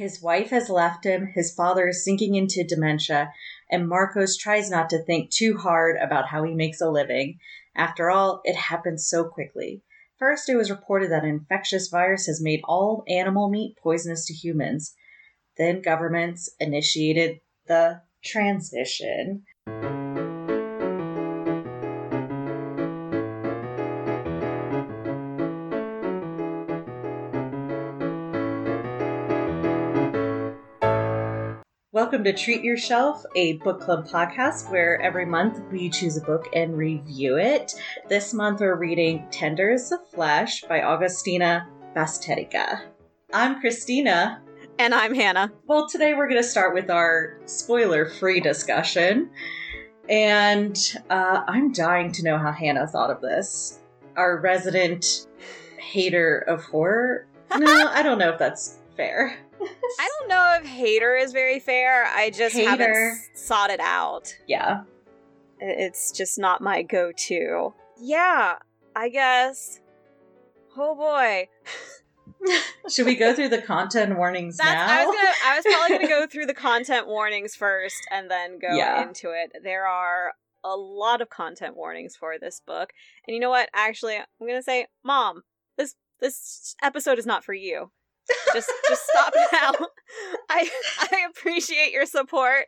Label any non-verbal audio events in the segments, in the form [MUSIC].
His wife has left him, his father is sinking into dementia, and Marcos tries not to think too hard about how he makes a living. After all, it happens so quickly. First, it was reported that an infectious virus has made all animal meat poisonous to humans. Then, governments initiated the transition. Welcome to Treat Your Shelf, a book club podcast where every month we choose a book and review it. This month we're reading Tender Is the Flesh by Augustina Bazterrica. I'm Christina. And I'm Hannah. Well, today we're going to start with our spoiler free discussion. And uh, I'm dying to know how Hannah thought of this. Our resident hater of horror. [LAUGHS] No, I don't know if that's fair. I don't know if hater is very fair. I just Hater. haven't sought it out. Yeah. It's just not my go to. Yeah, I guess. Oh boy. [LAUGHS] Should we go through the content warnings That's now? I was gonna I was probably gonna go [LAUGHS] through the content warnings first and then go Yeah. into it. There are a lot of content warnings for this book. And you know what? Actually, I'm gonna say, Mom, this this episode is not for you. Just just stop [LAUGHS] now. I I appreciate your support.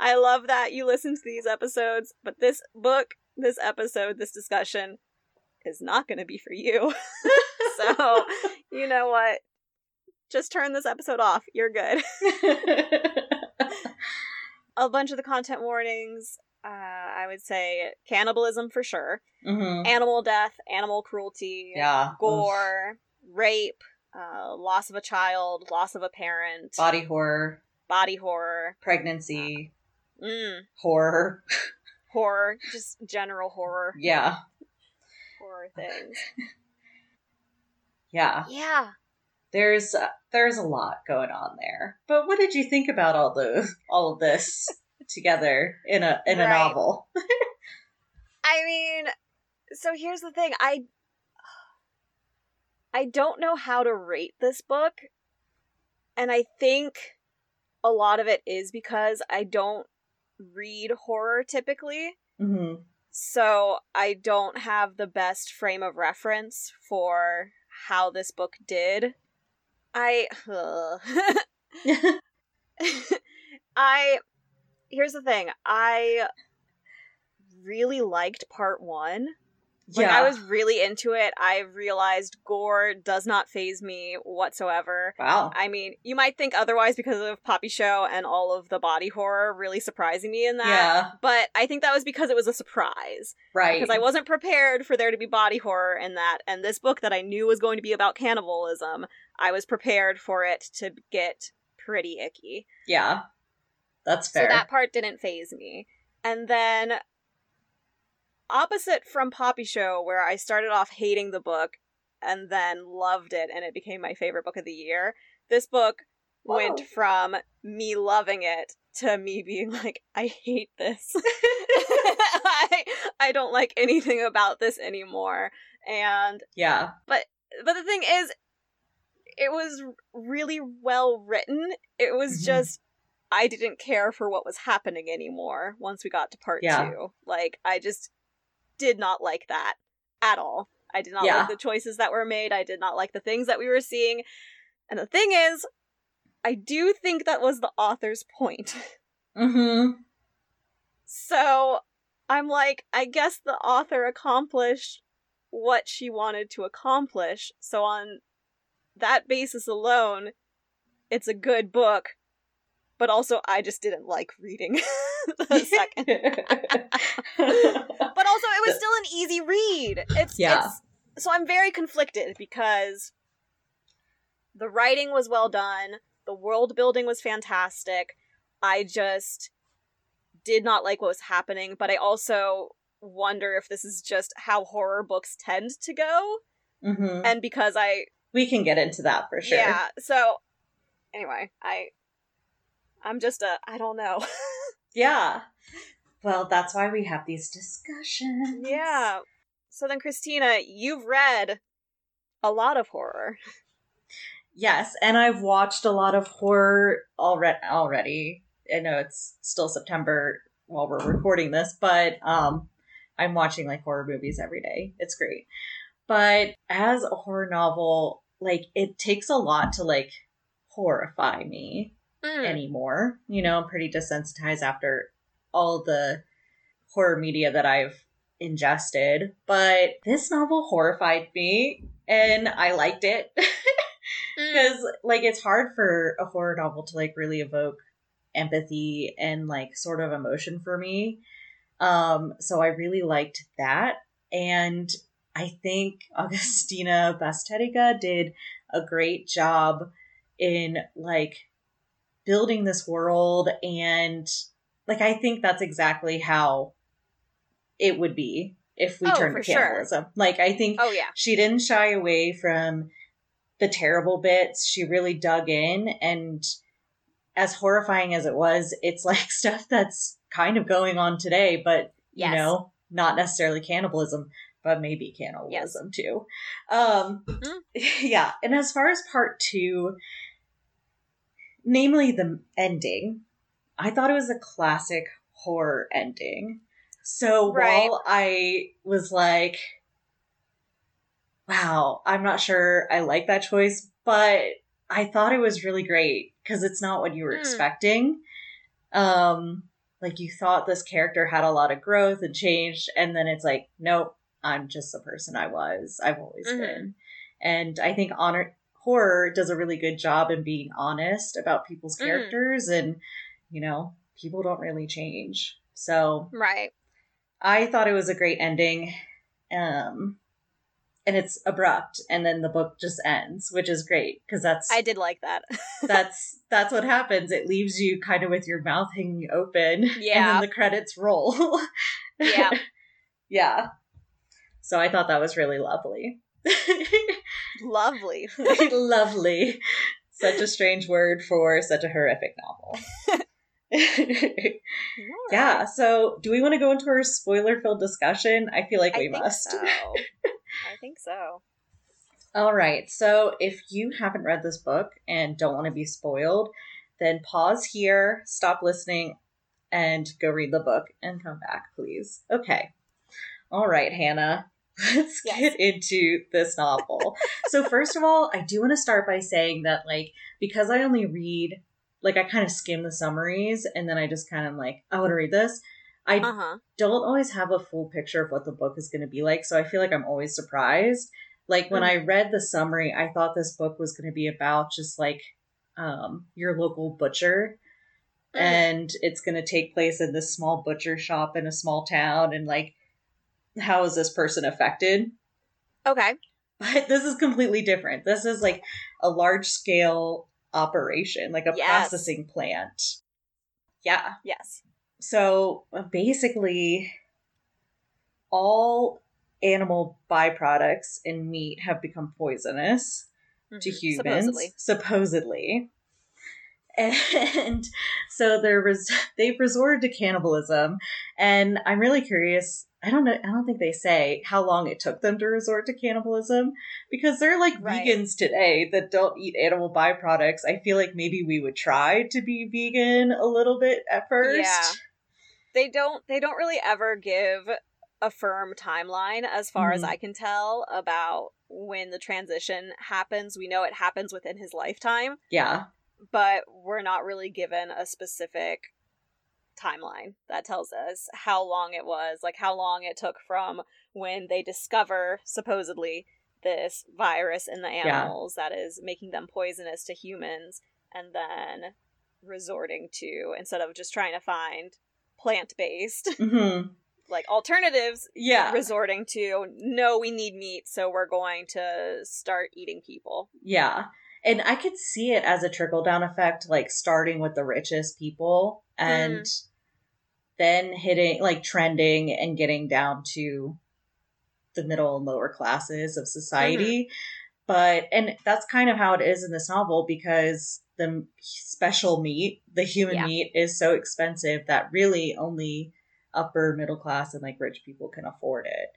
I love that you listen to these episodes, but this book, this episode, this discussion is not gonna be for you. [LAUGHS] so you know what? Just turn this episode off. You're good. [LAUGHS] a bunch of the content warnings. Uh, I would say cannibalism for sure, Mhm. animal death, animal cruelty, Yeah. gore, rape, uh, loss of a child, loss of a parent, Body horror, body horror, pregnancy, mm, horror. horror, just general horror, Yeah. horror things. Yeah. Yeah. There's uh, there's a lot going on there. But what did you think about all the all of this [LAUGHS] together in a in a Right. novel? [LAUGHS] I mean, so here's the thing. I I don't know how to rate this book. And I think a lot of it is because I don't read horror typically. hmm So I don't have the best frame of reference for how this book did. I [LAUGHS] I here's the thing. I really liked part 1. Like yeah. I was really into it. I realized gore does not phase me whatsoever. wow. I mean, you might think otherwise because of Poppy Show and all of the body horror really surprising me in that. Yeah. But I think that was because it was a surprise. Right. Because I wasn't prepared for there to be body horror in that. And this book that I knew was going to be about cannibalism, I was prepared for it to get pretty icky. yeah. That's fair. So that part didn't phase me. And then opposite from Poppy Show, where I started off hating the book and then loved it and it became my favorite book of the year, this book went from me loving it to me being like, I hate this. [LAUGHS] I I don't like anything about this anymore. And yeah. but but the thing is it was really well written it was Mhm. just i didn't care for what was happening anymore once we got to part Yeah. two like i just did not like that at all i did not Yeah. like the choices that were made i did not like the things that we were seeing and the thing is i do think that was the author's point Mm-hmm. So I'm like, I guess the author accomplished what she wanted to accomplish. So on that basis alone, it's a good book. But also, I just didn't like reading [LAUGHS] the [LAUGHS] second. [LAUGHS] But also, it was still an easy read. It's Yeah. It's, so I'm very conflicted because the writing was well done, the world building was fantastic. I just did not like what was happening, but I also wonder if this is just how horror books tend to go. hmm And because I We can get into that for sure. yeah, so anyway, I I'm just a I don't know. [LAUGHS] Yeah. Well, that's why we have these discussions. yeah. So then Christina, you've read a lot of horror. Yes, and I've watched a lot of horror already. Already, I know it's still September while we're recording this, but um, I'm watching like horror movies every day. It's great. But as a horror novel, like it takes a lot to like horrify me Mm. anymore. You know, I'm pretty desensitized after all the horror media that I've ingested. But this novel horrified me and I liked it. [LAUGHS] Mm. because like it's hard for a horror novel to like really evoke empathy and like sort of emotion for me um so i really liked that and i think [LAUGHS] augustina bazterrica did a great job in like building this world and like i think that's exactly how it would be if we Oh, turned to sure. cannibalism like i think Oh yeah. she didn't shy away from the terrible bits. She really dug in and as horrifying as it was, it's like [LAUGHS] stuff that's kind of going on today, but you know, not necessarily cannibalism, but maybe cannibalism too. Um Mhm. [LAUGHS] yeah, and as far as part 2, namely the ending, I thought it was a classic horror ending. So Right. while I was like wow, I'm not sure I like that choice, but I thought it was really great because it's not what you were Hmm. expecting. Um, like you thought this character had a lot of growth and change, and then it's like, nope, I'm just the person I was. I've always Mhm. been. And I think honor horror does a really good job in being honest about people's Mm. characters, and you know, people don't really change. So Right. I thought it was a great ending. Um and it's abrupt and then the book just ends, which is great because that's I did like that. [LAUGHS] that's that's what happens. It leaves you kind of with your mouth hanging open [LAUGHS] and Yeah. then the credits roll. [LAUGHS] Yeah. yeah. So I thought that was really lovely. [LAUGHS] Lovely. lovely. Such a strange word for such a horrific novel. [LAUGHS] yeah, so do we want to go into our spoiler filled discussion? I feel like we must. so. [LAUGHS] I think so. All right. So if you haven't read this book and don't want to be spoiled, then pause here, stop listening, and go read the book and come back, please. Okay. All right, Hannah. Let's Yes. get into this novel. so first of all, I do want to start by saying that like because I only read like I kind of skim the summaries and then I just kind of like I want to read this. I Uh huh. don't always have a full picture of what the book is going to be like, so I feel like I'm always surprised. Like when Mm. I read the summary, I thought this book was going to be about just like um, your local butcher, Mm. and it's going to take place in this small butcher shop in a small town, and like how is this person affected? Okay. But this is completely different. This is like a large scale operation, like a Yes. processing plant. Yeah. Yes. So basically, all animal byproducts in meat have become poisonous to Mhm. humans, Supposedly. supposedly. And so they're res- they've resorted to cannibalism, and I'm really curious. I don't know. I don't think they say how long it took them to resort to cannibalism because they're like Right. vegans today that don't eat animal byproducts. I feel like maybe we would try to be vegan a little bit at first. Yeah. They don't. They don't really ever give a firm timeline, as far as Mhm. I can tell, about when the transition happens. We know it happens within his lifetime, Yeah. but we're not really given a specific timeline that tells us how long it was, like how long it took from when they discover supposedly this virus in the animals that is making them poisonous to humans and then resorting to instead of just trying to find plant-based hmm [LAUGHS] like alternatives Yeah. resorting to no we need meat so we're going to start eating people Yeah. And I could see it as a trickle down effect, like starting with the richest people and then hitting, like trending and getting down to the middle and lower classes of society. But, and that's kind of how it is in this novel because the special meat, the human Yeah. meat, is so expensive that really only upper middle class and like rich people can afford it.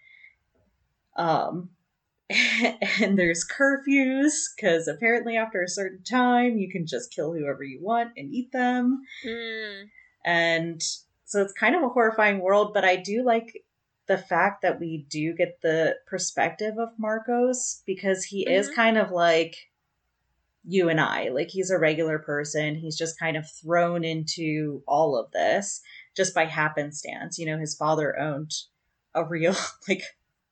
Um, [LAUGHS] and there's curfews because apparently after a certain time you can just kill whoever you want and eat them. Mm. And so it's kind of a horrifying world, but I do like the fact that we do get the perspective of Marcos because he is Mhm. kind of like you and I. Like he's a regular person. He's just kind of thrown into all of this just by happenstance. You know, his father owned a real [LAUGHS] like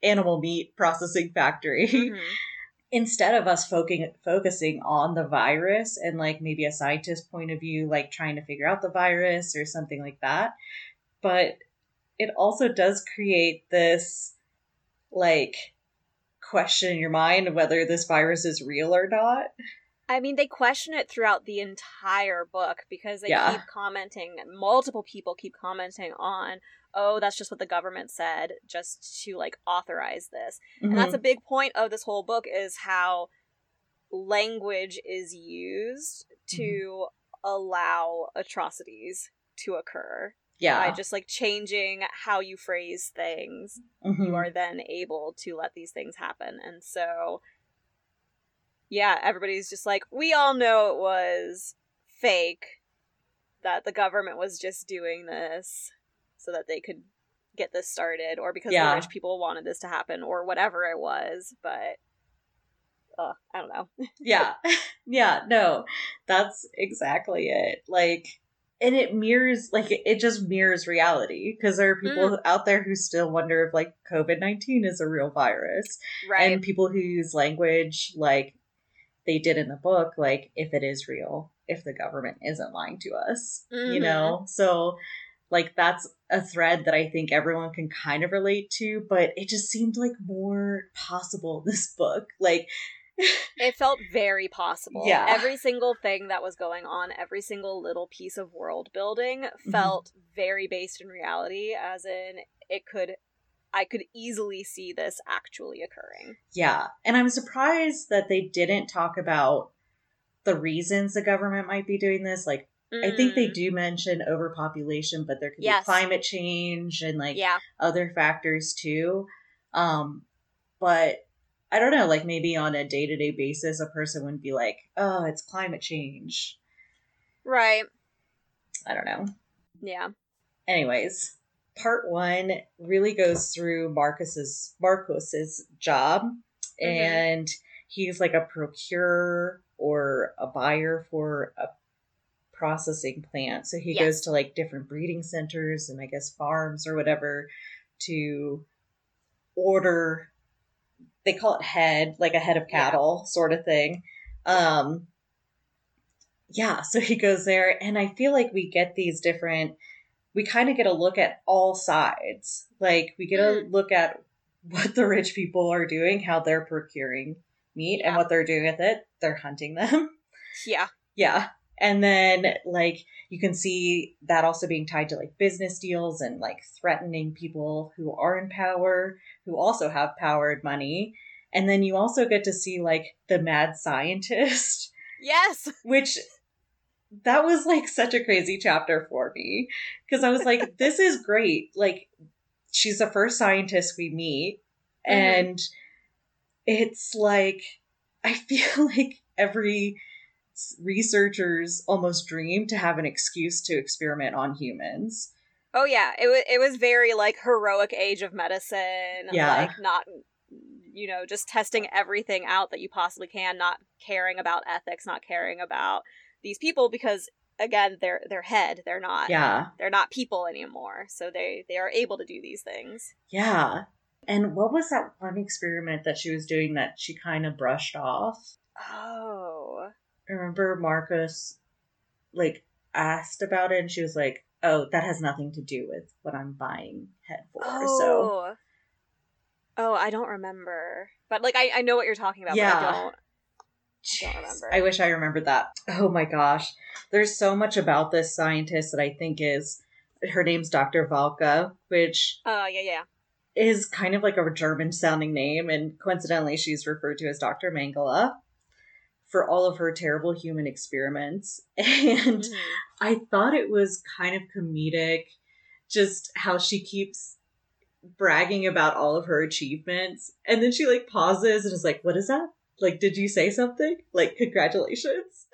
animal meat processing factory. Mhm. [LAUGHS] Instead of us focusing focusing on the virus and like maybe a scientist point of view, like trying to figure out the virus or something like that. But it also does create this like question in your mind whether this virus is real or not. I mean, they question it throughout the entire book because they Yeah. keep commenting, multiple people keep commenting on, oh, that's just what the government said, just to like authorize this. And that's a big point of this whole book is how language is used to allow atrocities to occur. yeah. By just like changing how you phrase things, Mhm. you are then able to let these things happen. And so, yeah, everybody's just like, we all know it was fake, that the government was just doing this so that they could get this started, or because Yeah. the rich people wanted this to happen, or whatever it was. But, uh, I don't know. [LAUGHS] yeah. yeah, no. That's exactly it. Like and it mirrors like it- just mirrors reality because there are people out there who still wonder if like COVID-19 is a real virus. Right. and people who use language like they did in the book like if it is real if the government isn't lying to us you Mhm. know so like that's a thread that i think everyone can kind of relate to but it just seemed like more possible in this book like It felt very possible. Yeah. Every single thing that was going on, every single little piece of world building Mm-hmm. felt very based in reality, as in it could I could easily see this actually occurring. yeah and i'm surprised that they didn't talk about the reasons the government might be doing this like i think they Mm, do mention overpopulation but there could Yes. be climate change and like Yeah. other factors too. Um, but I don't know, like maybe on a day to day basis, a person would be like, oh, it's climate change. Right. I don't know. Yeah. Anyways, part one really goes through Marcus's Marcos's job, Mhm. and he's like a procurer or a buyer for a processing plant. So he Yes. goes to like different breeding centers and I guess farms or whatever to order. They call it head, like a head of Yeah. cattle, sort of thing. Um, yeah, so he goes there, and I feel like we get these different. We kind of get a look at all sides. Like we get a Mm. look at what the rich people are doing, how they're procuring meat, and what they're doing with it. They're hunting them. Yeah. yeah, and then like you can see that also being tied to like business deals and like threatening people who are in power, who also have powered money. And then you also get to see like the mad scientist [LAUGHS] Yes. which that was like such a crazy chapter for me because I was like, [LAUGHS] this is great. Like, she's the first scientist we meet, Mhm. and it's like, I feel [LAUGHS] like every researcher's almost dream to have an excuse to experiment on humans. Oh yeah. It was it was very like heroic age of medicine. Yeah. Like not you know, just testing everything out that you possibly can, not caring about ethics, not caring about these people because again, they're they're head. They're not Yeah, they're not people anymore. So they they are able to do these things. yeah. And what was that one experiment that she was doing that she kind of brushed off? Oh. Remember Marcus like asked about it and she was like, Oh, that has nothing to do with what I'm buying head for. So Oh. Oh, I don't remember. But like I, I know what you're talking about, Yeah. but I don't don't remember. I wish I remembered that. Oh my gosh. There's so much about this scientist that I think is her name's Dr. Valka, which Oh yeah, yeah. is kind of like a German sounding name, and coincidentally, she's referred to as Dr. Mengele for all of her terrible human experiments. [LAUGHS] And Mhm. I thought it was kind of comedic, just how she keeps bragging about all of her achievements. And then she like pauses and is like, What is that? Like, did you say something? Like, congratulations.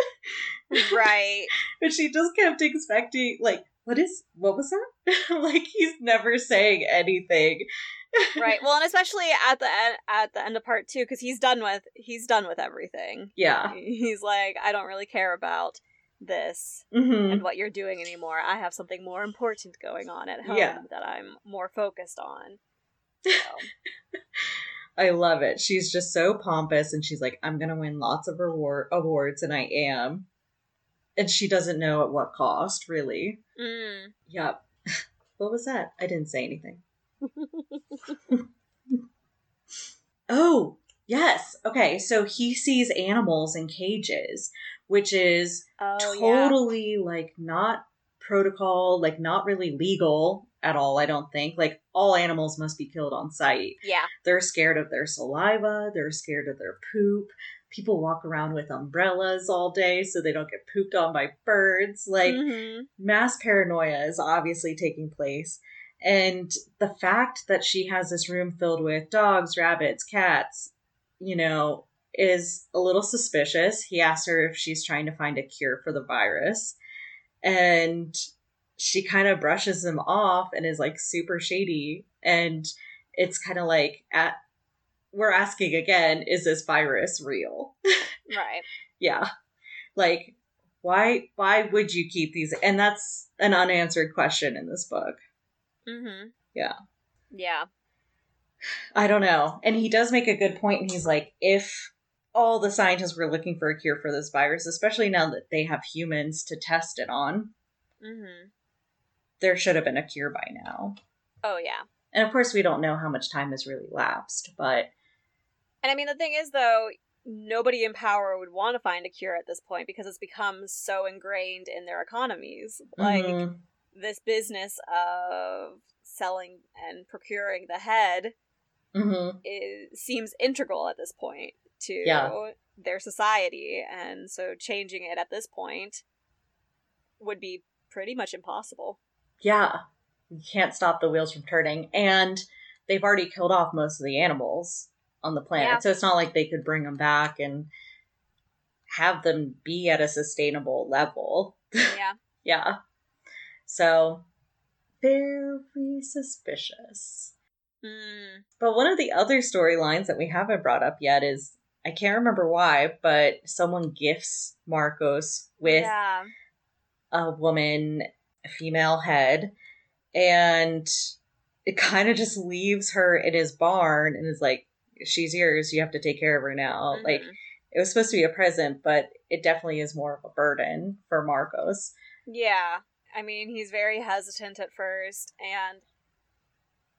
[LAUGHS] Right. but she just kept expecting, like, what is, what was that? [LAUGHS] like, he's never saying anything. [LAUGHS] right. Well, and especially at the end, at the end of part two, because he's done with he's done with everything. Yeah. He's like, I don't really care about this hmm and what you're doing anymore. I have something more important going on at home Yeah. that I'm more focused on. [LAUGHS] So, I love it. She's just so pompous and she's like, I'm going to win lots of reward awards, and I am. And she doesn't know at what cost, really. mm. Yep. [LAUGHS] what was that? I didn't say anything. [LAUGHS] Oh, yes. Okay, so he sees animals in cages, which is oh yeah. totally like not protocol, like not really legal at all, I don't think. Like all animals must be killed on sight. Yeah. They're scared of their saliva, they're scared of their poop. People walk around with umbrellas all day so they don't get pooped on by birds. Like Mhm. mass paranoia is obviously taking place. And the fact that she has this room filled with dogs, rabbits, cats, you know, is a little suspicious. He asks her if she's trying to find a cure for the virus. And she kind of brushes him off and is like super shady. And it's kind of like, at, we're asking again, is this virus real? [LAUGHS] Right. yeah like why why would you keep these and that's an unanswered question in this book Mm-hmm. Yeah. Yeah. i don't know and he does make a good point and he's like if all the scientists were looking for a cure for this virus especially now that they have humans to test it on Mm-hmm. there should have been a cure by now Oh yeah. and of course we don't know how much time has really lapsed but And I mean, the thing is, though, nobody in power would want to find a cure at this point because it's become so ingrained in their economies. Like mhm, this business of selling and procuring the head mhm. is seems integral at this point to Yeah. their society, and so changing it at this point would be pretty much impossible. yeah you can't stop the wheels from turning and they've already killed off most of the animals on the planet Yeah. so it's not like they could bring them back and have them be at a sustainable level [LAUGHS] Yeah. yeah so very suspicious Mm. but one of the other storylines that we haven't brought up yet is i can't remember why but someone gifts marcos with yeah. a woman, a female head, and it kind of just leaves her in his barn and is like, she's yours. You have to take care of her now. Like, Mhm. it was supposed to be a present, but it definitely is more of a burden for Marcos. Yeah. I mean, he's very hesitant at first, and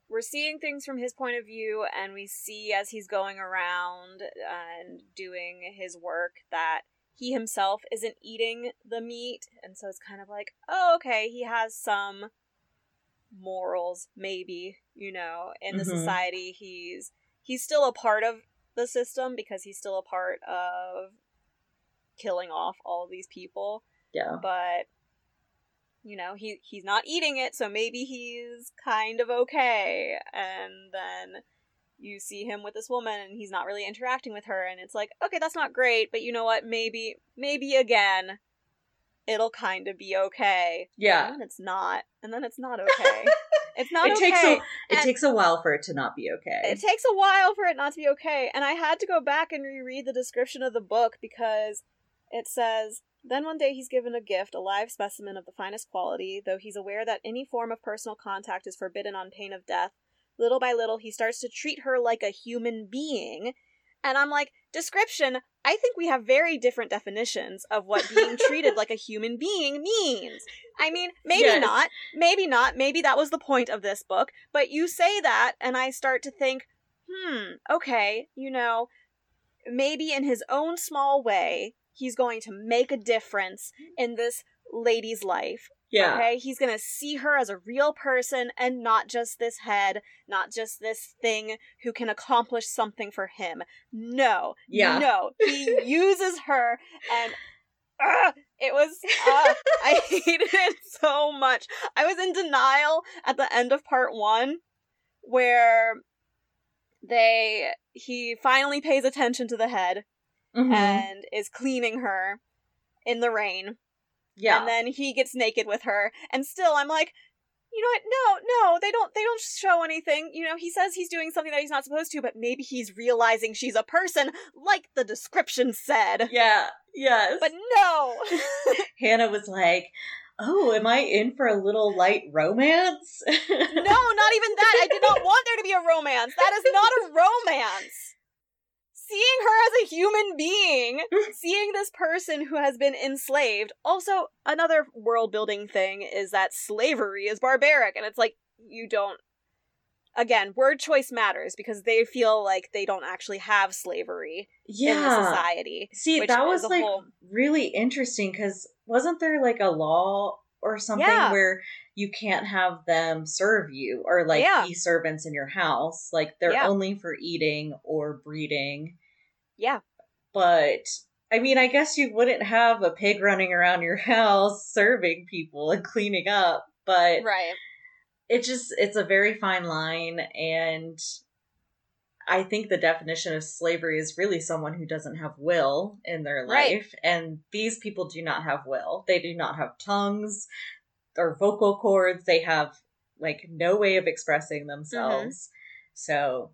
we're seeing things from his point of view, and we see as he's going around and doing his work that he himself isn't eating the meat, and so it's kind of like, oh, okay, he has some morals, maybe, you know, in the Mhm. society. He's he's still a part of the system because he's still a part of killing off all of these people. Yeah. but you know he he's not eating it so maybe he's kind of okay. And then you see him with this woman and he's not really interacting with her and it's like okay that's not great but you know what? Maybe maybe again it'll kind of be okay. Yeah. and then it's not and then it's not [LAUGHS] okay it's not it okay takes a it And- takes a while for it to not be okay. it takes a while for it not to be okay. And I had to go back and reread the description of the book because it says then one day he's given a gift, a live specimen of the finest quality, though he's aware that any form of personal contact is forbidden on pain of death. Little by little, he starts to treat her like a human being. And I'm like, description, I think we have very different definitions of what being treated like a [LAUGHS] human being means. I mean, maybe Yes. not. Maybe not. Maybe that was the point of this book. But you say that, and I start to think, hmm, okay, you know, maybe in his own small way, he's going to make a difference in this lady's life. Yeah. Okay, he's gonna see her as a real person and not just this head, not just this thing who can accomplish something for him. No, Yeah. no, he [LAUGHS] uses her, and uh, it was. Uh, [LAUGHS] I hated it so much. I was in denial at the end of part one where they he finally pays attention to the head Mhm. and is cleaning her in the rain. Yeah. And then he gets naked with her. And still I'm like, you know what? No, no, they don't they don't show anything. You know, he says he's doing something that he's not supposed to, but maybe he's realizing she's a person, like the description said. yeah. Yes. But no. [LAUGHS] Hannah was like, "Oh, am I in for a little light romance?" no, not even that. I did not [LAUGHS] want there to be a romance. That is not a romance. Seeing her as a human being, [LAUGHS] mm. seeing this person who has been enslaved. Also, another world building thing is that slavery is barbaric, and it's like, you don't. Again, word choice matters because they feel like they don't actually have slavery in the yeah. society. See, that was like whole- really interesting because wasn't there like a law or something Yeah. where you can't have them serve you or like Yeah. be servants in your house? Like they're Yeah. only for eating or breeding. Yeah. But I mean, I guess you wouldn't have a pig running around your [LAUGHS] house serving people and cleaning up, but Right. it just it's a very fine line and I think the definition of slavery is really someone who doesn't have will in their Right. life. And these people do not have will. They do not have tongues or vocal cords. They have like no way of expressing themselves. Mm-hmm. So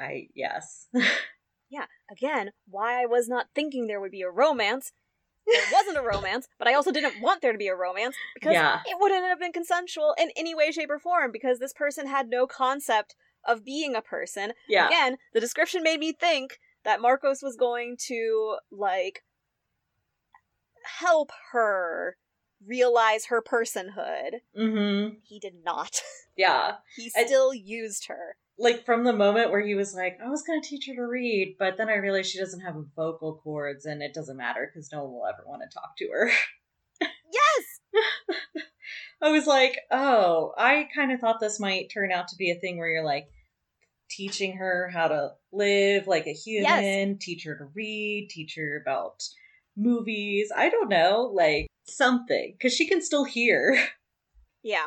I yes. [LAUGHS] Again, why I was not thinking there would be a romance. There wasn't a [LAUGHS] romance, but I also didn't want there to be a romance because Yeah. it wouldn't have been consensual in any way, shape, or form because this person had no concept of being a person. yeah. Again, the description made me think that Marcos was going to, like, help her realize her personhood. Mhm. He did not. [LAUGHS] Yeah. He I- still used her. Like from the moment where he was like, I was going to teach her to read, but then I realized she doesn't have vocal cords and it doesn't matter because no one will ever want to talk to her. [LAUGHS] Yes! I was like, oh, I kind of thought this might turn out to be a thing where you're like teaching her how to live like a human, teach her to read, teach her about movies. I don't know, like something, because she can still hear. Yeah.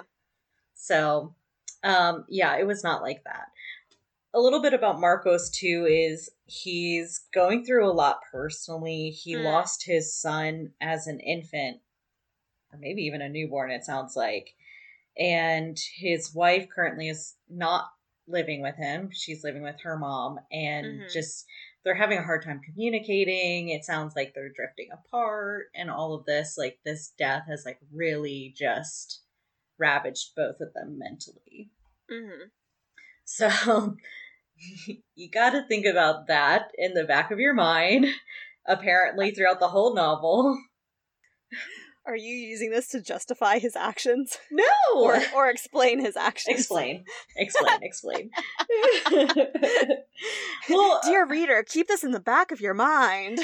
So, um, yeah, it was not like that. A little bit about Marcos too is he's going through a lot personally. He Hmm. lost his son as an infant, or maybe even a newborn, it sounds like. And his wife currently is not living with him. She's living with her mom, and Mhm. just they're having a hard time communicating. It sounds like they're drifting apart, and all of this. Like, this death has, like, really just ravaged both of them mentally. hmm So [LAUGHS] you got to think about that in the back of your mind, apparently, throughout the whole novel. Are you using this to justify his actions? No! Or, or explain his actions? explain. Explain. Explain. [LAUGHS] [LAUGHS] well, uh, Dear reader, keep this in the back of your mind.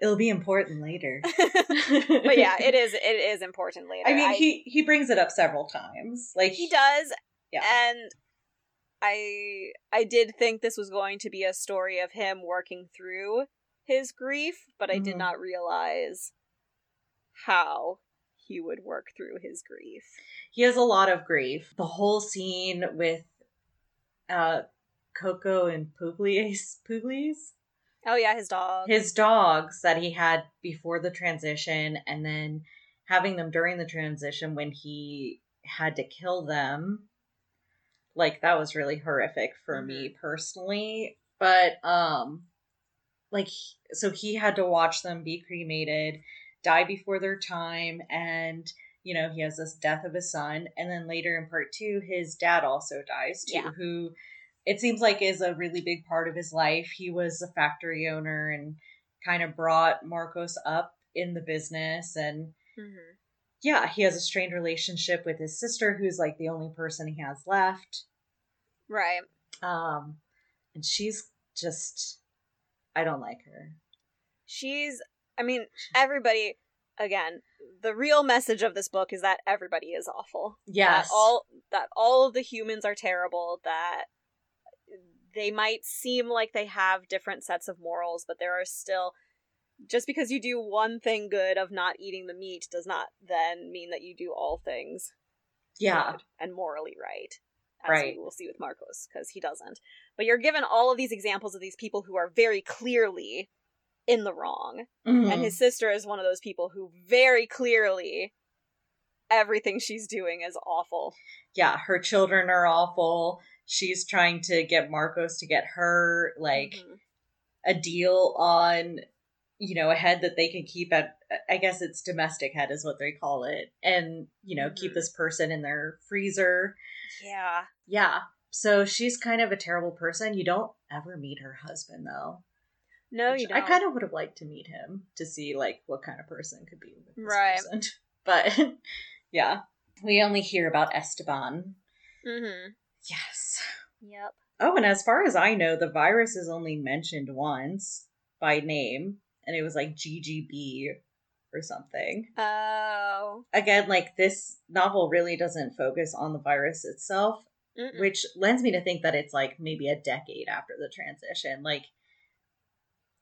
it'll be important later. but yeah, it is it is important later. I mean, he he brings it up several times. Like he does Yeah. and I I did think this was going to be a story of him working through his grief, but I did Mhm. not realize how he would work through his grief. he has a lot of grief. The whole scene with uh Coco and Publius Publius Oh yeah, his dog. his dogs that he had before the transition and then having them during the transition when he had to kill them like that was really horrific for me personally but um like so he had to watch them be cremated die before their time and you know he has this death of his son and then later in part 2 his dad also dies too Yeah. who it seems like is a really big part of his life. He was a factory owner and kind of brought Marcos up in the business and Mhm. Yeah, he has a strained relationship with his sister who's like the only person he has left. Right. Um and she's just I don't like her. She's I mean, everybody again, the real message of this book is that everybody is awful. Yes. That all that all of the humans are terrible, that they might seem like they have different sets of morals, but there are still just because you do one thing good of not eating the meat does not then mean that you do all things yeah. good and morally right. as Right. we will see with Marcos, because he doesn't. But you're given all of these examples of these people who are very clearly in the wrong. Mhm. And his sister is one of those people who very clearly everything she's doing is awful. yeah, her children are awful. She's trying to get Marcos to get her like Mhm. a deal on you know a head that they can keep at I guess it's domestic head is what they call it and you know keep Mhm. this person in their freezer. Yeah. Yeah. So she's kind of a terrible person. You don't ever meet her husband though. No, which you don't. I kind of would have liked to meet him to see like what kind of person could be with this Right. person. [LAUGHS] But [LAUGHS] yeah, we only hear about Esteban. Mm-hmm. Yes. Yep. Oh, and as far as I know, the virus is only mentioned once by name, and it was like GGB or something. Oh. Again, like this novel really doesn't focus on the virus itself, Mm-mm. which lends me to think that it's like maybe a decade after the transition. Like,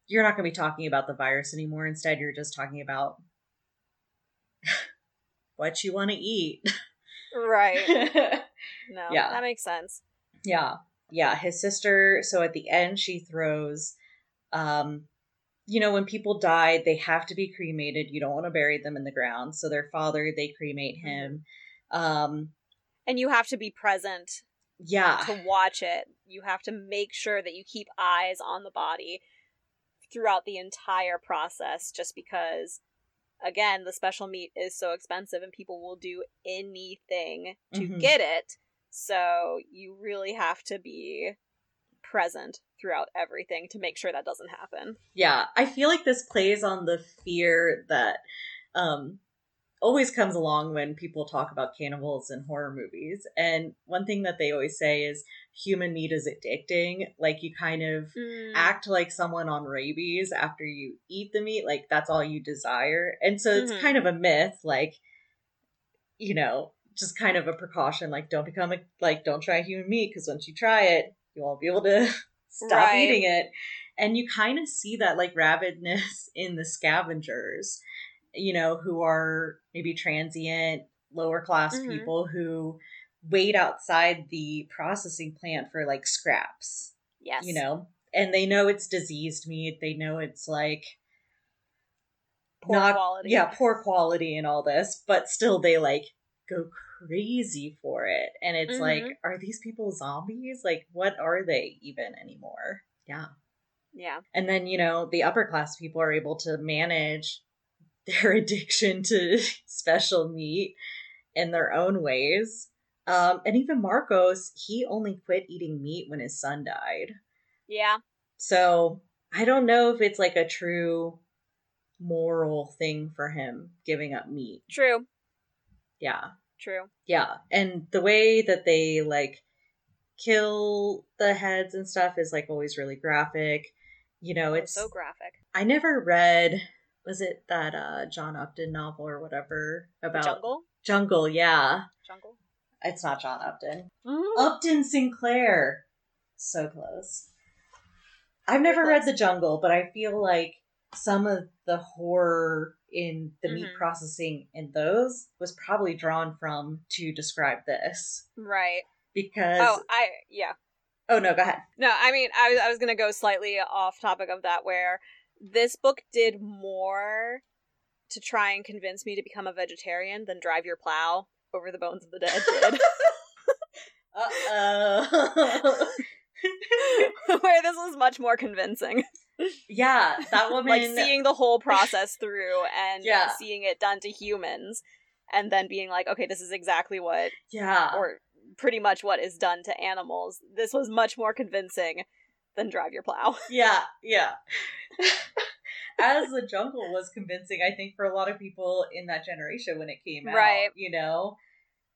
you're not going to be talking about the virus anymore. Instead, you're just talking about [LAUGHS] what you want to eat. Right. [LAUGHS] No. Yeah. That makes sense. Yeah. Yeah. His sister, so at the end, she throws, um, you know, when people die, they have to be cremated. You don't want to bury them in the ground. So their father, they cremate him. Um, And you have to be present yeah. to watch it. You have to make sure that you keep eyes on the body throughout the entire process just because again, the special meat is so expensive and people will do anything to Mhm. get it. So you really have to be present throughout everything to make sure that doesn't happen. Yeah. I feel like this plays on the fear that, um, always comes along when people talk about cannibals in horror movies. And one thing that they always say is human meat is addicting. Like you kind of act like someone on rabies after you eat the meat like that's all you desire and so it's Mhm. kind of a myth like you know just kind of a precaution like don't become a like don't try human meat because once you try it you won't be able to [LAUGHS] stop Right. eating it and you kind of see that like rabidness [LAUGHS] in the scavengers you know who are maybe transient lower class Mhm. people who wait outside the processing plant for like scraps Yes. you know and they know it's diseased meat they know it's like poor not- quality. yeah poor quality and all this but still they like go crazy for it and it's Mhm. like are these people zombies like what are they even anymore yeah Yeah. and then you know the upper class people are able to manage [LAUGHS] their addiction to [LAUGHS] special meat in their own ways um and even marcos he only quit eating meat when his son died Yeah. so I don't know if it's like a true moral thing for him giving up meat. True. Yeah. True. Yeah. And the way that they like kill the heads and stuff is like always really graphic. You know, Oh, it's so graphic. I never read was it that uh John Upton novel or whatever about Jungle? Jungle, yeah. Jungle? It's not John Upton. Mm. Upton Sinclair. So close. I've never read. The Jungle, but I feel like some of the horror in the meat Mhm. processing in those was probably drawn from to describe this. Right. Because Oh, I yeah. oh no, go ahead. No, I mean, I was I was gonna go slightly off topic of that, where this book did more to try and convince me to become a vegetarian than Drive Your Plow over the Bones of the Dead did. [LAUGHS] [LAUGHS] Uh oh. [LAUGHS] where this was much more convincing. Yeah, that [LAUGHS] woman like seeing the whole process through and [LAUGHS] Yeah. seeing it done to humans, and then being like, okay, this is exactly what, Yeah. or pretty much what is done to animals. This was much more convincing than Drive Your Plow. [LAUGHS] Yeah, yeah. As the jungle was convincing, I think, for a lot of people in that generation when it came out. Right. You know?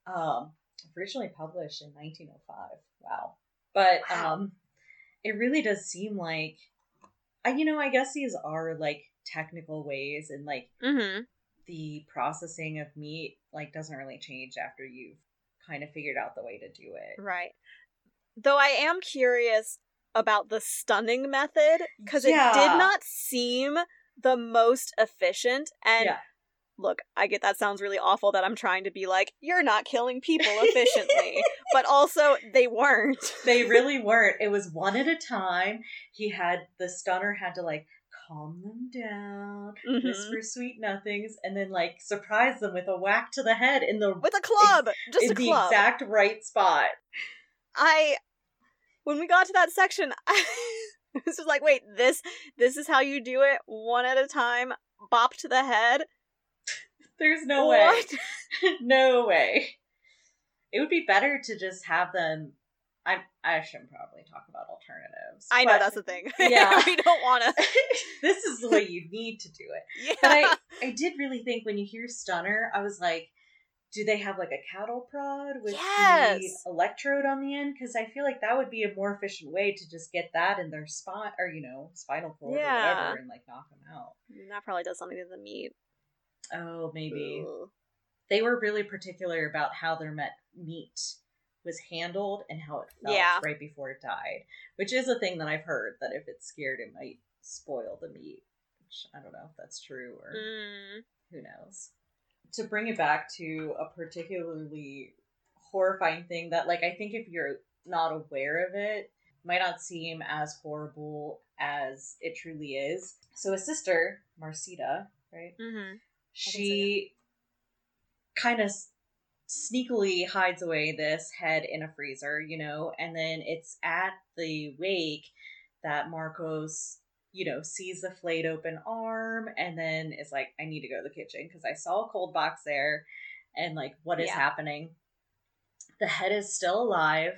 Um originally published in 1905. Wow. But Wow. um it really does seem like I you know, I guess these are like technical ways and like Mm-hmm. the processing of meat like doesn't really change after you've kind of figured out the way to do it. Right. Though I am curious about the stunning method because it did not seem the most efficient and Yeah. Look, I get that sounds really awful that I'm trying to be like, you're not killing people [LAUGHS] efficiently. but also, they weren't. [LAUGHS] they really weren't. It was one at a time. He had, the stunner had to like calm them down, Mhm. whisper sweet nothings, and then like surprise them with a whack to the head in the With a club! Just in the club. exact right spot. I when we got to that section, [LAUGHS] I was just like, wait, this this is how you do it, one at a time, bop to the head. There's no way. [LAUGHS] [LAUGHS] No way. It would be better to just have them. I I shouldn't probably talk about alternatives. I know that's the thing. [LAUGHS] Yeah. we don't want to. this is the way you need to do it. Yeah. But I I did really think when you hear stunner, I was like, do they have like a cattle prod with Yes. the electrode on the end? Because I feel like that would be a more efficient way to just get that in their spine or you know spinal cord or whatever and like knock them out. that probably does something to the meat. Oh, maybe. They were really particular about how their met- meat was handled and how it felt Yeah. right before it died, which is a thing that I've heard that if it's scared, it might spoil the meat. Which I don't know if that's true or Mm. who knows. To bring it back to a particularly horrifying thing that, like, I think if you're not aware of it, might not seem as horrible as it truly is. So, a sister, Marcita, right? hmm she kind of sneakily hides away this head in a freezer, you know, and then it's at the wake that Marcos, you know, sees the flayed open arm and then is like, I need to go to the kitchen because I saw a cold box there and like, what is Yeah. happening? The head is still alive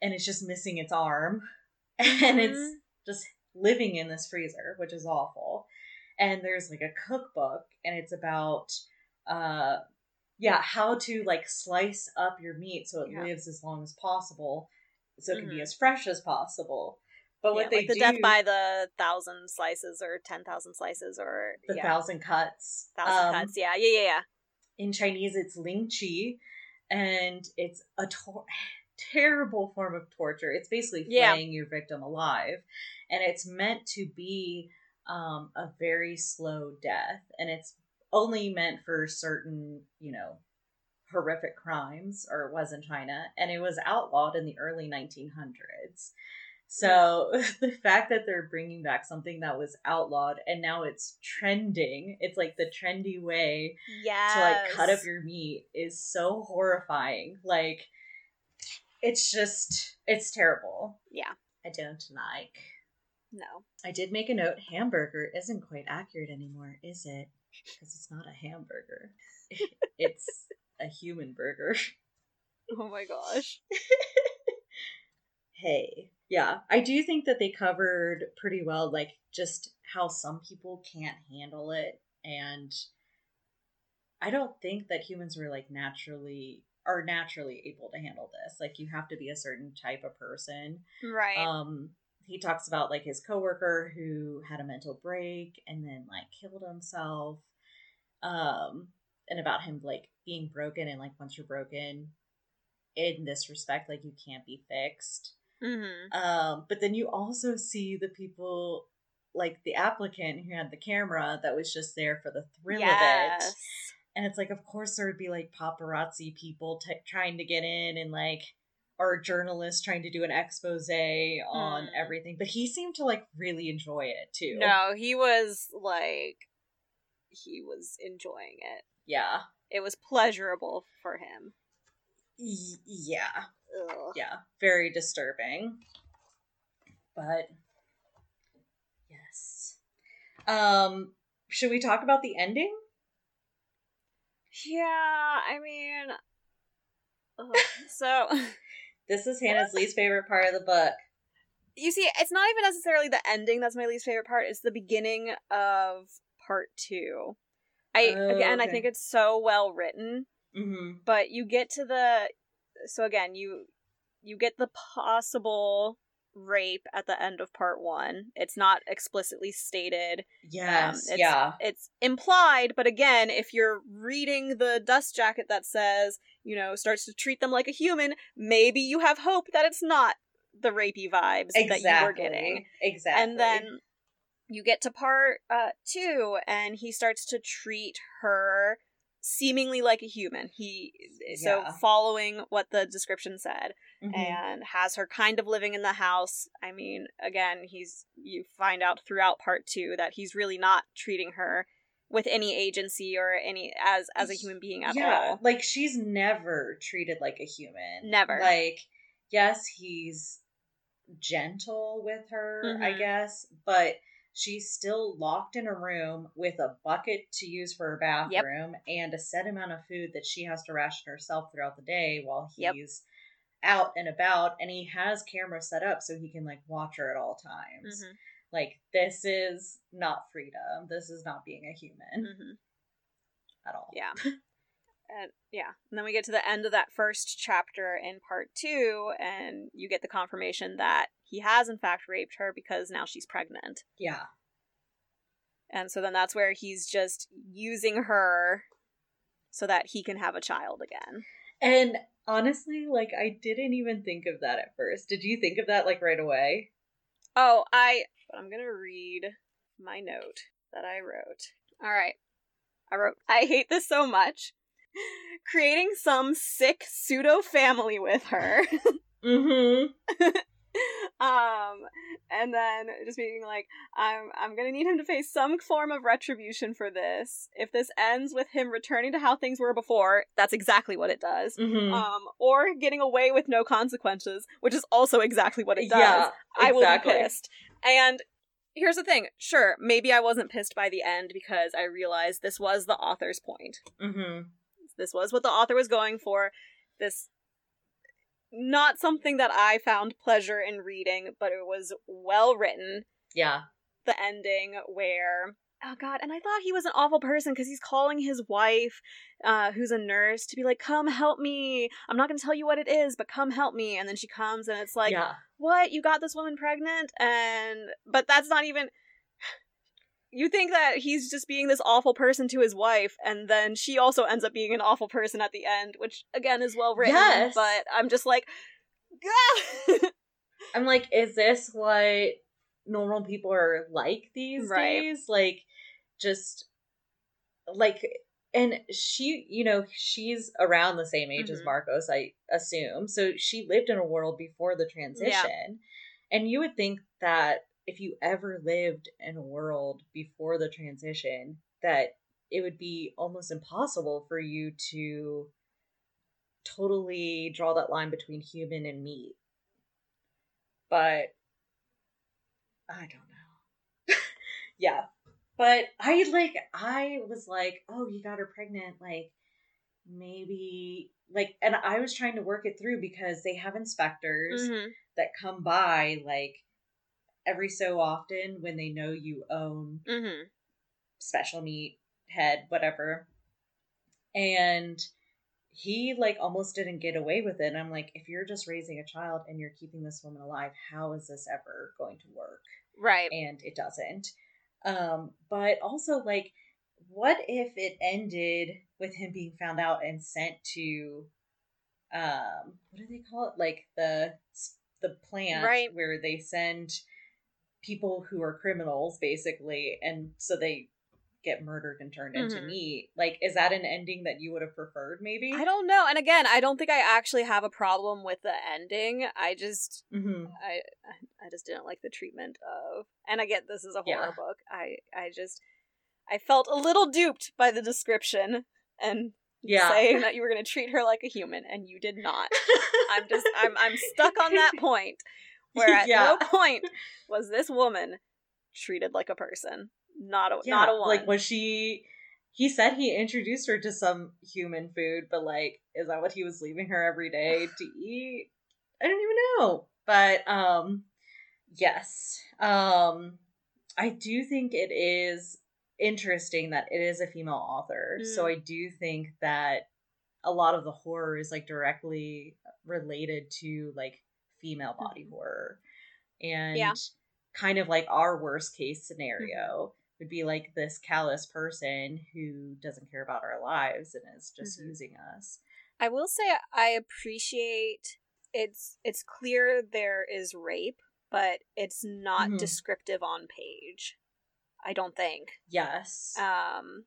and it's just missing its arm [LAUGHS] and it's Mhm. just living in this freezer, which is awful. And there's like a cookbook, and it's about, uh, yeah, how to like slice up your meat so it Yeah. lives as long as possible, so it can be Mhm. as fresh as possible. But what Yeah, they like the do, death by the thousand slices or ten thousand slices or the yeah, thousand cuts, thousand um, cuts. Yeah, yeah, yeah, yeah. in Chinese, it's ling chi, and it's a tor- terrible form of torture. It's basically flaying your victim alive, and it's meant to be um, a very slow death, and it's only meant for certain, you know, horrific crimes, or it was in China, and it was outlawed in the early 1900s. So [LAUGHS] the fact that they're bringing back something that was outlawed and now it's trending, it's like the trendy way Yes. to like cut up your meat is so horrifying. Like it's just it's terrible. Yeah. I don't like. No. I did make a note hamburger isn't quite accurate anymore, is it? Because it's not a hamburger. [LAUGHS] it's a human burger. [LAUGHS] Oh my gosh. [LAUGHS] hey. Yeah, I do think that they covered pretty well like just how some people can't handle it and I don't think that humans were like naturally are naturally able to handle this. Like you have to be a certain type of person. Right. Um he talks about like his coworker who had a mental break and then like killed himself. Um and about him like being broken and like once you're broken in this respect like you can't be fixed. mm-hmm. Um, but then you also see the people like the applicant who had the camera that was just there for the thrill of it. And it's like, of course, there would be like paparazzi people t- trying to get in and like, or journalists trying to do an expose on Hmm. everything. But he seemed to like really enjoy it too. No, he was like he was enjoying it. Yeah. It was pleasurable for him. Y- yeah. Ugh. Yeah. Very disturbing. But yes. Um, should we talk about the ending? Yeah, I mean so [LAUGHS] This is Hannah's least favorite part of the book. you see, it's not even necessarily the ending that's my least favorite part. It's the beginning of part two. I Oh, again, I think it's so well written, Mm-hmm. but you get to the so again, you you get the possible rape at the end of part one. It's not explicitly stated. Yes. it's- yeah. It's implied, but again, if you're reading the dust jacket that says, you know, starts to treat them like a human, maybe you have hope that it's not the rapey vibes Exactly. that you were getting. Exactly. And then you get to part uh, two, and he starts to treat her seemingly like a human. He so Yeah. following what the description said, Mhm. and has her kind of living in the house. I mean, again, he's you find out throughout part two that he's really not treating her with any agency or any as as a human being at yeah, all. like she's never treated like a human. Never. Like, yes, he's gentle with her, I Mhm. guess, but she's still locked in a room with a bucket to use for her bathroom and a set amount of food that she has to ration herself throughout the day while Yep. he's out and about and he has cameras set up so he can like watch her at all times. Mhm, Like this is not freedom. This is not being a human mhm. at all. Yeah. [LAUGHS] And yeah, and then we get to the end of that first chapter in part two, and you get the confirmation that he has in fact raped her because now she's pregnant. Yeah. And so then that's where he's just using her so that he can have a child again. And honestly, like I didn't even think of that at first. Did you think of that like right away? Oh, I. But I'm gonna read my note that I wrote. All right. I wrote, I hate this so much. Creating some sick pseudo family with her. [LAUGHS] Mm-hmm. um and then just being like i'm i'm gonna need him to face some form of retribution for this if this ends with him returning to how things were before that's exactly what it does Mm-hmm. um or getting away with no consequences which is also exactly what it does yeah, i will be pissed and here's the thing sure maybe i wasn't pissed by the end because i realized this was the author's point Mm-hmm. This was what the author was going for. This not something that i found pleasure in reading but it was well written. Yeah. the ending where oh god and i thought he was an awful person because he's calling his wife uh, who's a nurse to be like come help me. I'm not going to tell you what it is but come help me. And then she comes and it's like yeah. what? You got this woman pregnant? And but that's not even you think that he's just being this awful person to his wife and then she also ends up being an awful person at the end which again is well written Yes. but i'm just like! [LAUGHS] I'm like, is this what normal people are like these Right. days? Like, just like, and she, you know, she's around the same age as Mhm. Marcos, I assume. So she lived in a world before the transition. And you would think that if you ever lived in a world before the transition, that it would be almost impossible for you to totally draw that line between human and meat. But I don't know. [LAUGHS] yeah. But I like I was like, "Oh, you got her pregnant like maybe like and I was trying to work it through because they have inspectors Mhm. that come by like every so often when they know you own Mhm. special meat head whatever. And he like almost didn't get away with it. And i'm like if you're just raising a child and you're keeping this woman alive how is this ever going to work? Right. And it doesn't. Um but also like what if it ended with him being found out and sent to um what do they call it? Like the the plant Right. where they send people who are criminals basically and so they get murdered and turned into Mhm. meat like is that an ending that you would have preferred maybe I don't know. And again, I don't think I actually have a problem with the ending. I just hmm I I just didn't like the treatment of and I get this is a horror Yeah. book. I I just I felt a little duped by the description and yeah saying that you were going to treat her like a human and you did not. [LAUGHS] I'm just I'm I'm stuck on that [LAUGHS] point [LAUGHS] where at Yeah. no point was this woman treated like a person. Not a Yeah, not a one. Like was she he said he introduced her to some human food, but like is that what he was leaving her every day [SIGHS] to eat? I don't even know. But um yes. Um I do think it is interesting that it is a female author. So Mm. I do think that a lot of the horror is like directly related to like female body horror. And Yeah. kind of like our worst case scenario would be like this callous person who doesn't care about our lives and is just Mhm. using us. I will say I appreciate it's it's clear there is rape, but it's not Mhm. descriptive on page. I don't think. Yes. Um,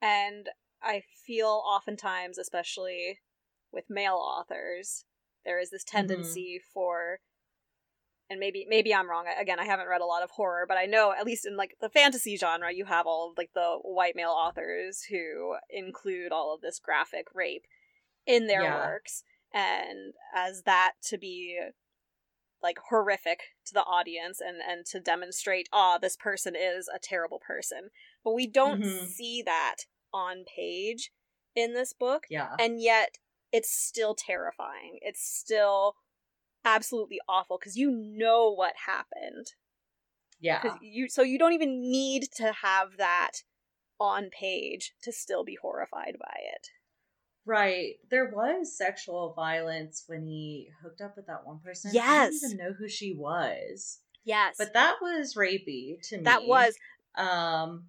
and I feel oftentimes, especially with male authors, there is this tendency for and maybe maybe I'm wrong. Again, I haven't read a lot of horror, but I know at least in like the fantasy genre, you have all of like the white male authors who include all of this graphic rape in their Yeah. works, and as that to be like horrific to the audience and and to demonstrate, ah, this person is a terrible person. But we don't Mhm. see that on page in this book yeah. and yet it's still terrifying. It's still absolutely awful because you know what happened. yeah. 'Cause you so you don't even need to have that on page to still be horrified by it. Right. There was sexual violence when he hooked up with that one person. I Yes. didn't even know who she was. Yes, But that was rapey to me. that was Um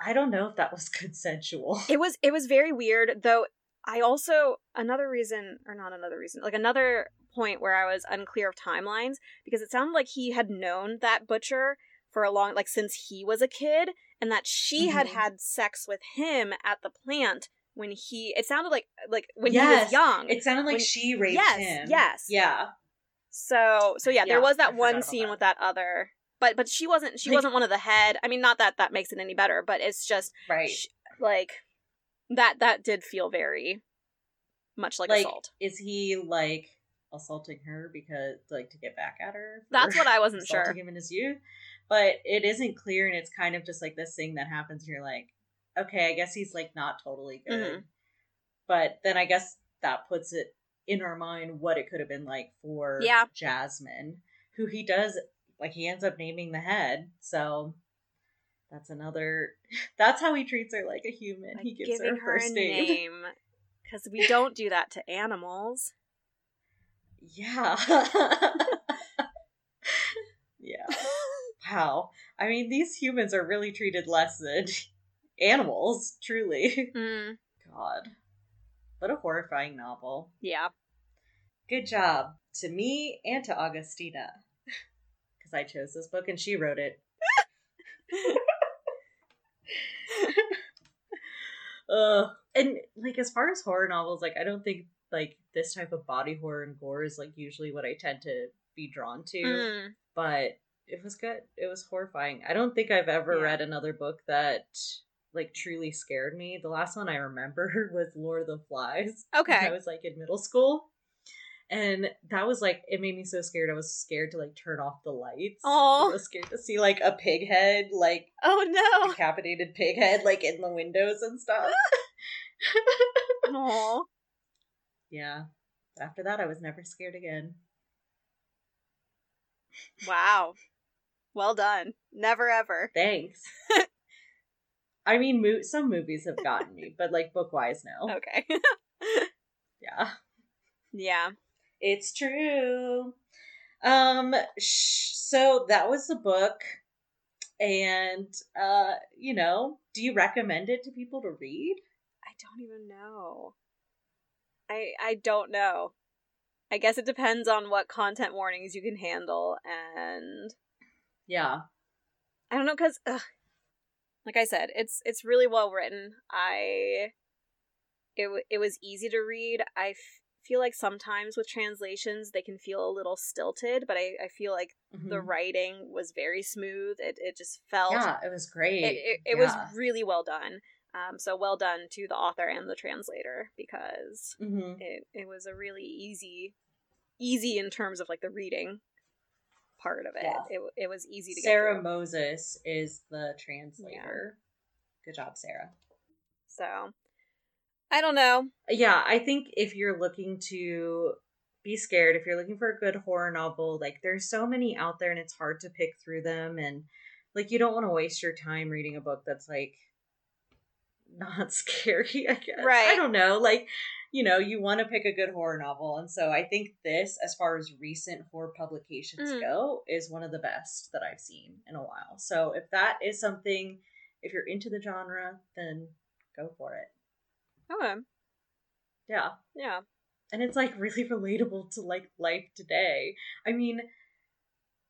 I don't know if that was [LAUGHS] consensual. it was it was very weird though. I also another reason or not another reason like another point where I was unclear of timelines because it sounded like he had known that butcher for a long like since he was a kid and that she had Mhm. had sex with him at the plant when he it sounded like like when he was young It sounded like When- she raped yes, him. yes. Yeah. so so yeah, there was that forgot one scene that. with that other but but she wasn't she Like- wasn't one of the head i mean not that that makes it any better but it's just Right. sh- like that that did feel very much like, like assault is he like assaulting her because like to get back at her? That's what I wasn't assaulting sure. him in his youth. But it isn't clear and it's kind of just like this thing that happens and you're like, okay, I guess he's like not totally good. Mhm. But then I guess that puts it in our mind what it could have been like for Yeah. Jasmine, who he does like he ends up naming the head. So that's another [LAUGHS] that's how he treats her like a human. Like he gives her a first name because we [LAUGHS] don't do that to animals Yeah. [LAUGHS] yeah. Wow. I mean, these humans are really treated less than animals, truly. Mm, God. What a horrifying novel. yeah Good job to me and to Agustina. Because I chose this book and she wrote it. [LAUGHS] uh, and like as far as horror novels, like I don't think like this type of body horror and gore is like usually what I tend to be drawn to. Mm, But it was good. It was horrifying. I don't think I've ever Yeah. read another book that like truly scared me. The last one I remember [LAUGHS] was Lord of the Flies. Okay. I was like in middle school. And that was like it made me so scared. I was scared to like turn off the lights. Aw. I was scared to see like a pig head, like oh no decapitated pig head, like in the windows and stuff. [LAUGHS] [LAUGHS] Aw. yeah. After that, I was never scared again. wow well done never ever Thanks. [LAUGHS] I mean, mo- some movies have gotten me, but like book wise, no. okay Yeah, yeah it's true. Um, sh- so that was the book, and uh, you know, do you recommend it to people to read? I don't even know. I I don't know. I guess it depends on what content warnings you can handle and Yeah, I don't know cuz like I said, it's it's really well written. I it it was easy to read. I feel like sometimes with translations they can feel a little stilted, but I I feel like the Mhm. writing was very smooth. It it just felt yeah, it was great. it, it, it Yeah. was really well done. Um, so well done to the author and the translator because Mhm. it, it was a really easy easy in terms of like the reading part of it. Yeah. It, it was easy to Sarah get through. Moses is the translator. Good job, Sarah. So I don't know. yeah, I think if you're looking to be scared, if you're looking for a good horror novel, like there's so many out there and it's hard to pick through them and like you don't want to waste your time reading a book that's like [LAUGHS] not scary, I guess. Right. I don't know. Like, you know, you want to pick a good horror novel. And so I think this, as far as recent horror publications Mm. go, is one of the best that I've seen in a while. So if that is something, if you're into the genre, then go for it. Okay. Yeah. Yeah. and it's like really relatable to like life today i mean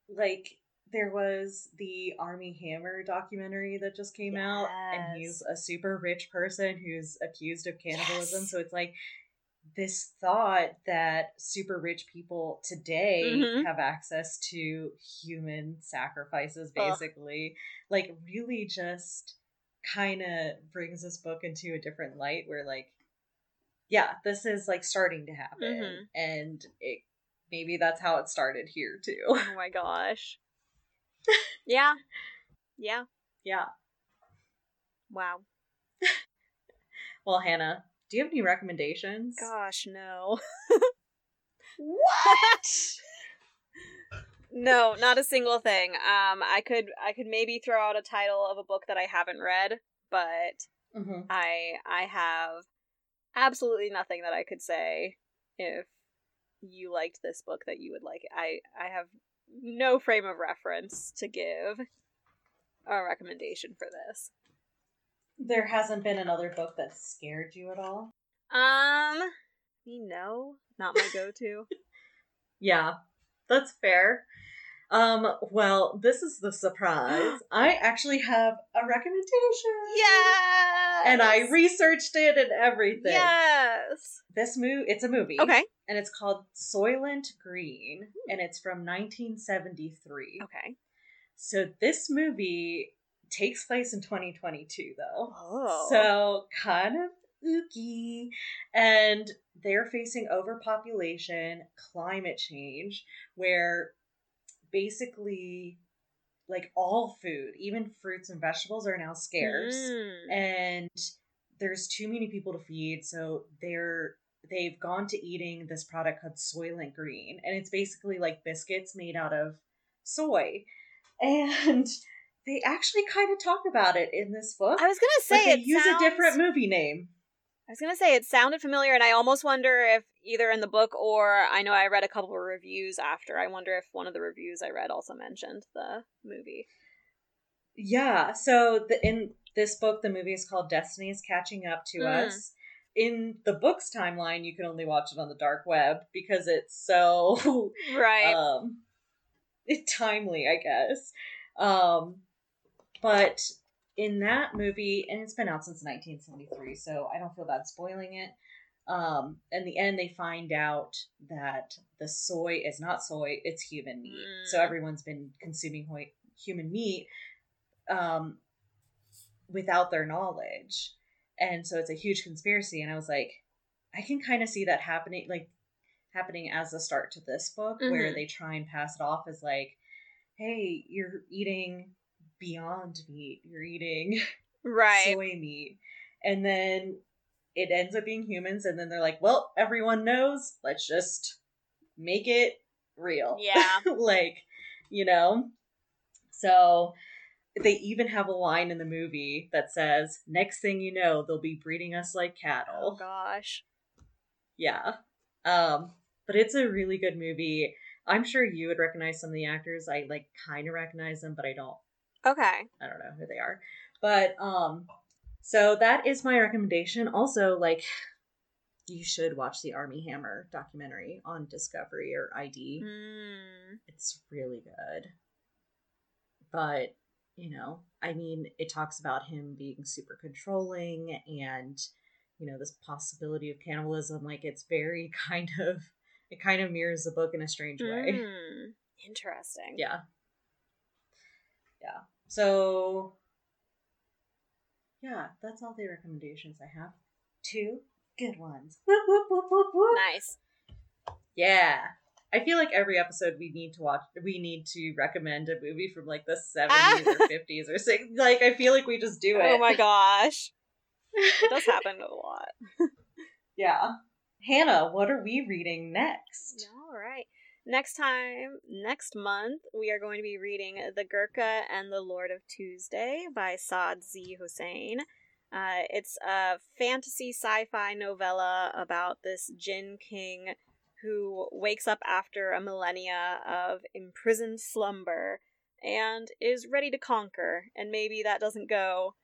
like there was the Armie Hammer documentary that just came out, and he's a super rich person who's accused of cannibalism. Yes. So it's like this thought that super rich people today Mhm. have access to human sacrifices, basically, like really just kind of brings this book into a different light where like yeah this is like starting to happen Mhm. and it maybe that's how it started here too Oh my gosh. [LAUGHS] yeah. Yeah. yeah Wow. well hannah do you have any recommendations Gosh, no. [LAUGHS] what [LAUGHS] No, not a single thing. Um, I could I could maybe throw out a title of a book that I haven't read, but hmm I I have absolutely nothing that I could say if you liked this book that you would like. I I have no frame of reference to give a recommendation for this. there hasn't been another book that scared you at all Um, me no, not my go-to. [LAUGHS] yeah that's fair. Um well this is the surprise. [GASPS] I actually have a recommendation. Yes, and i researched it and everything. Yes. this movie it's a movie. Okay, and it's called Soylent Green, and it's from 1973. okay. So this movie takes place in 2022, though. Oh, So kind of ooky, and they're facing overpopulation, climate change, where basically, like all food, even fruits and vegetables, are now scarce. Mm. and there's too many people to feed so they're they've gone to eating this product called soylent green and it's basically like biscuits made out of soy. And they actually kind of talk about it in this book I was gonna say they it use sounds- a different movie name I was gonna say it sounded familiar, and I almost wonder if either in the book or I know I read a couple of reviews after. I wonder if one of the reviews I read also mentioned the movie. yeah so the, in this book the movie is called destiny is catching up to Mm. us in the book's timeline you can only watch it on the dark web because it's so [LAUGHS] Right. um [LAUGHS] timely i guess um but in that movie and it's been out since 1973 so i don't feel bad spoiling it um in the end they find out that the soy is not soy it's human meat so Mm. everyone's been consuming hoi- human meat um without their knowledge and so it's a huge conspiracy and i was like i can kind of see that happening like happening as a start to this book where Mhm. they try and pass it off as like hey you're eating beyond meat you're eating [LAUGHS] right. soy meat. And then it ends up being humans and then they're like well everyone knows let's just make it real. Yeah. [LAUGHS] like you know? So they even have a line in the movie that says next thing you know they'll be breeding us like oh cattle gosh. yeah. Um but it's a really good movie. I'm sure you would recognize some of the actors. I like kind of recognize them but i don't Okay. I don't know who they are. But um so that is my recommendation. Also, like you should watch the Armie Hammer documentary on Discovery or ID. Mm. It's really good. But, you know, I mean, it talks about him being super controlling and you know, this possibility of cannibalism like it's very [LAUGHS] kind of it kind of mirrors the book in a strange way. Mm. Interesting. Yeah. Yeah. So, yeah, that's all the recommendations I have. Two good ones. Whoop, whoop, whoop, whoop, whoop. Nice. Yeah. I feel like every episode we need to watch, we need to recommend a movie from like the 70s Ah. or [LAUGHS] 50s or 60s. Like, I feel like we just do it. Oh my gosh. It does [LAUGHS] happen a lot. yeah. Hannah, what are we reading next? All right. Next time, next month, we are going to be reading The Gurkha and the Lord of Tuesday by Saad Z. Hussein. Uh, it's a fantasy sci fi novella about this Jinn king who wakes up after a millennia of imprisoned slumber and is ready to conquer. And maybe that doesn't go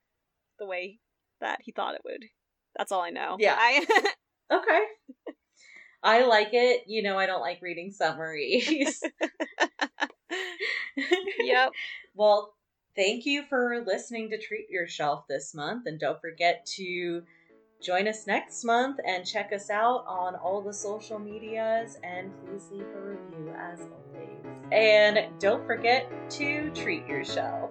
the way that he thought it would. That's all I know. Yeah. [LAUGHS] I, Okay. I like it. You know, I don't like reading summaries. [LAUGHS] yep. [LAUGHS] Well, thank you for listening to Treat Yourself this month. And don't forget to join us next month and check us out on all the social medias. And please leave a review as always. And don't forget to treat yourself.